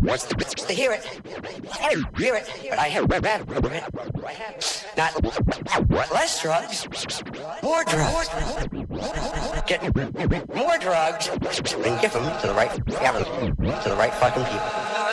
wants to, to hear it. I hear it, but I have not less drugs, more drugs. Get more drugs and give them to the right, to the right fucking people.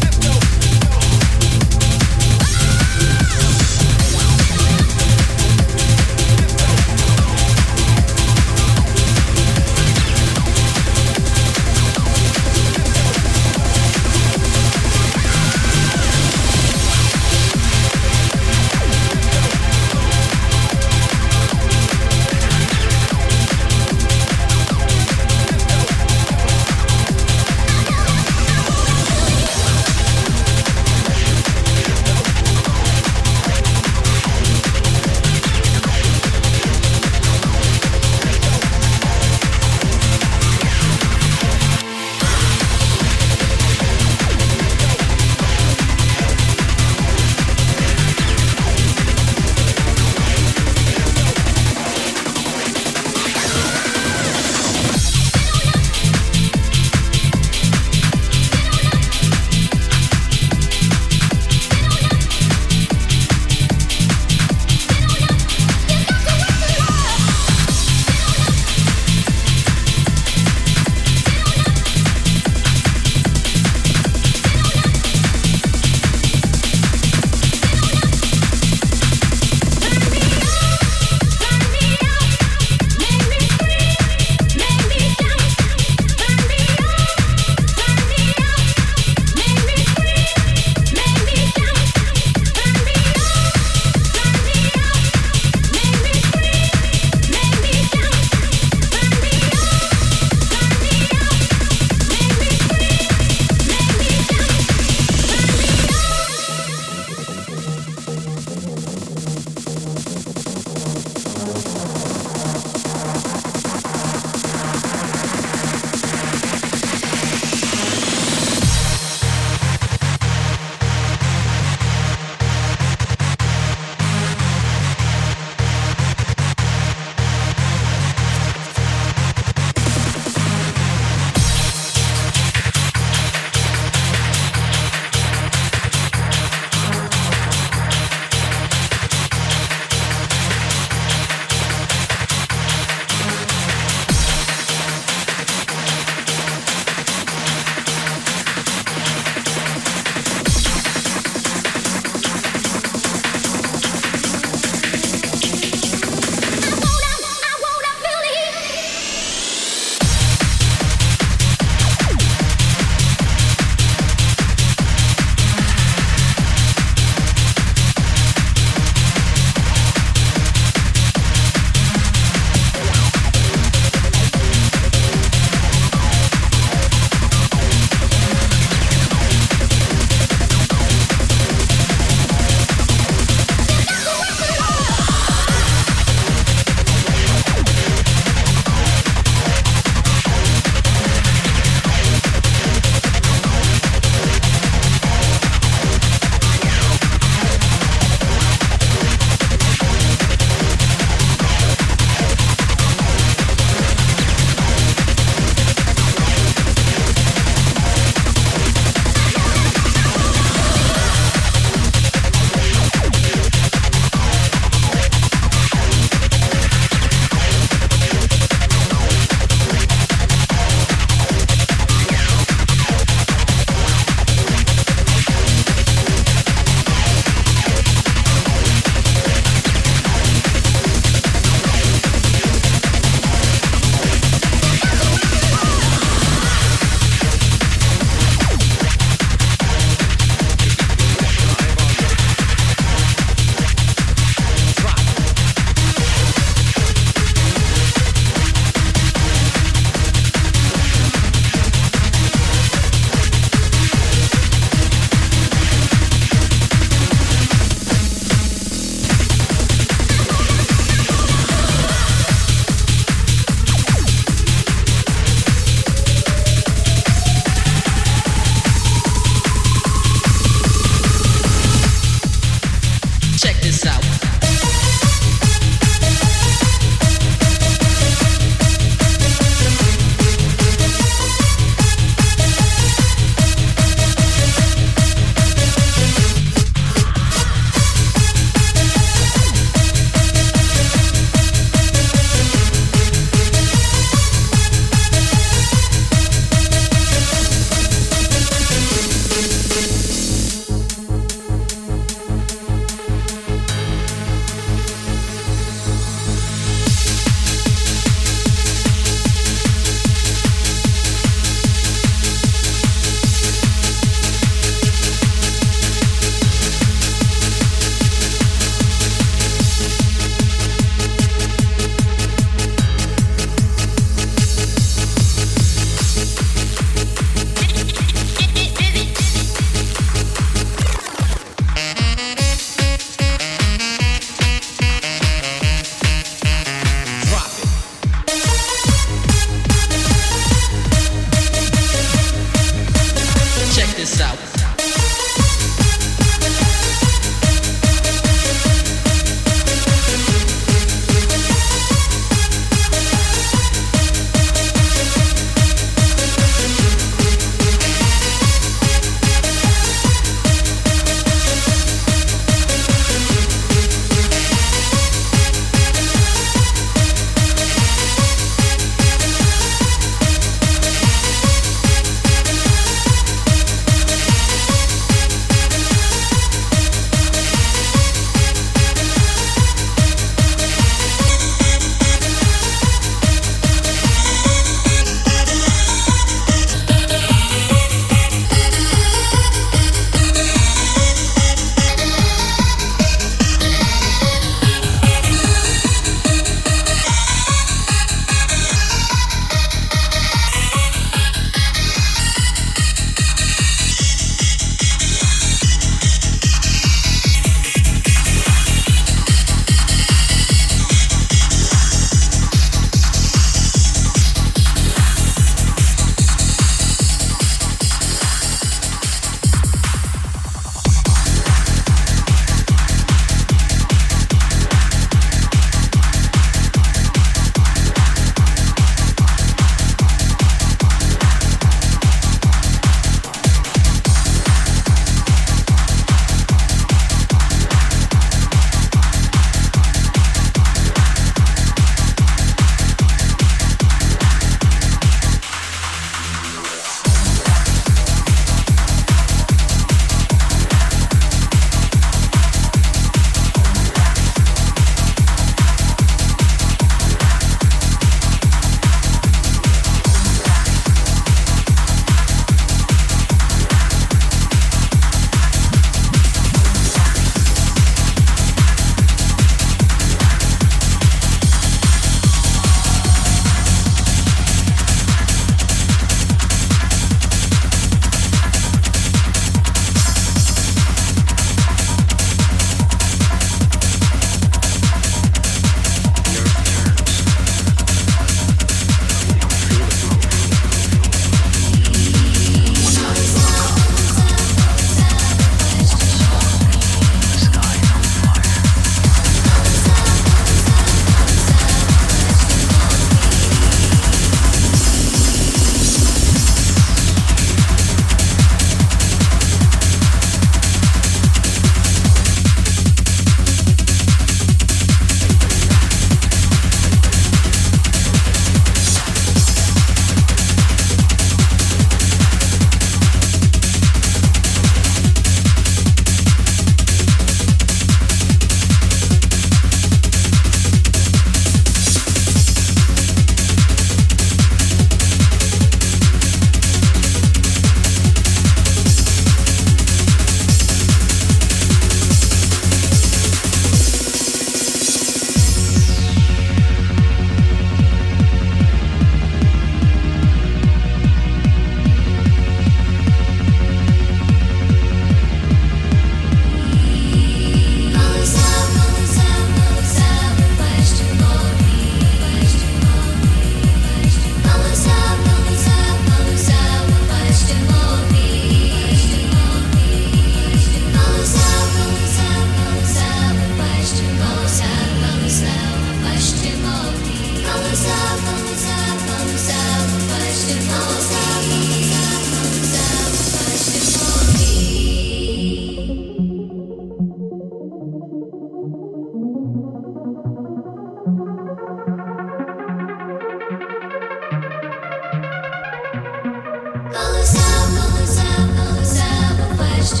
Thank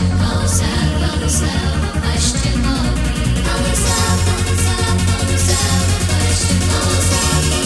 you.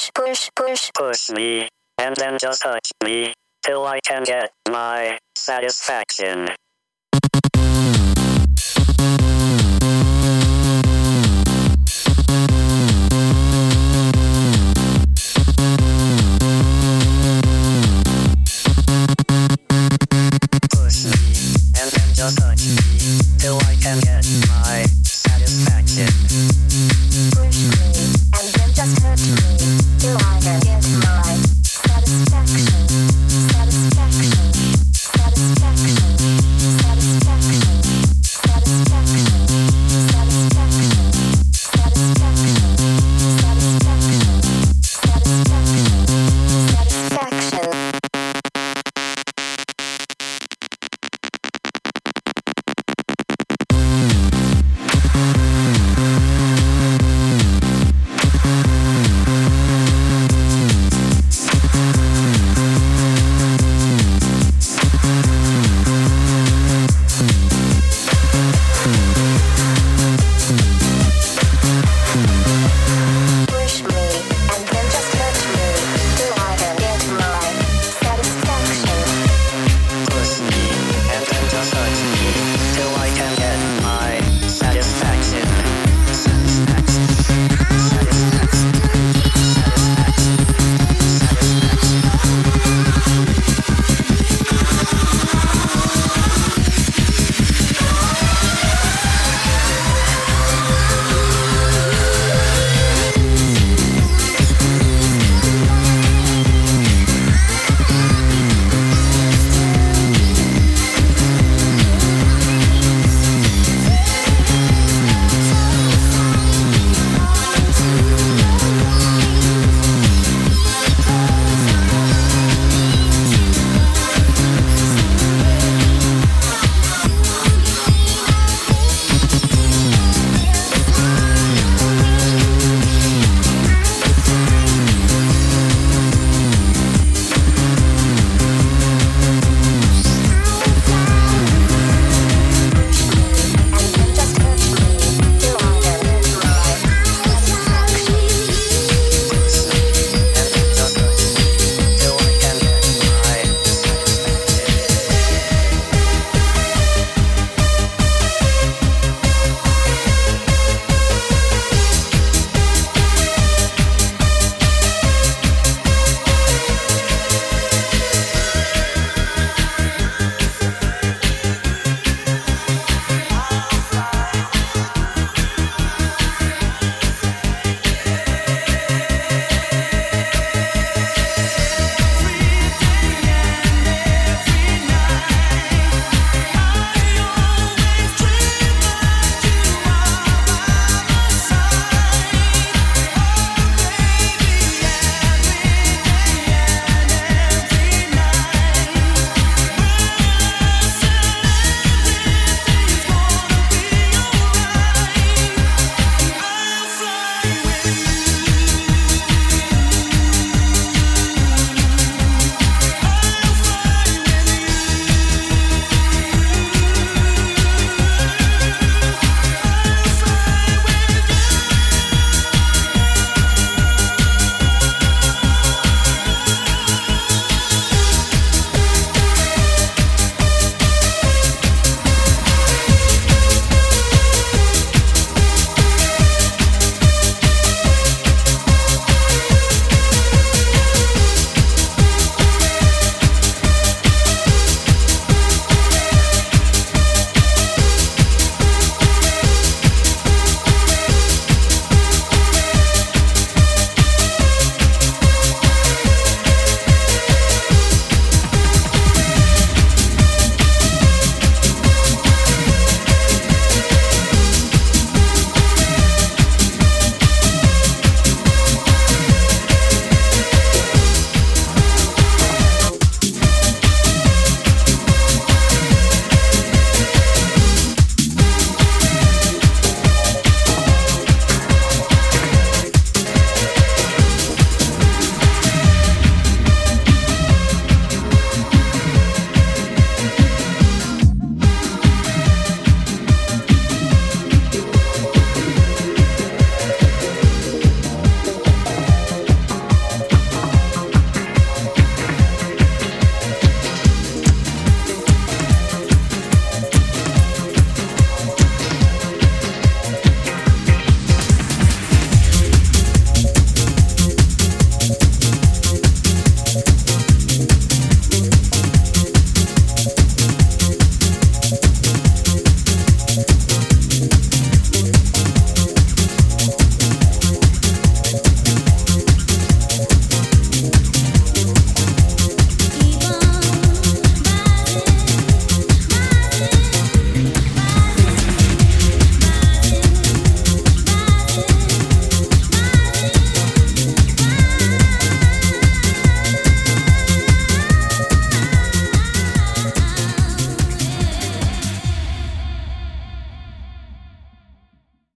push push, push, push me, and then just touch me, till I can get my satisfaction.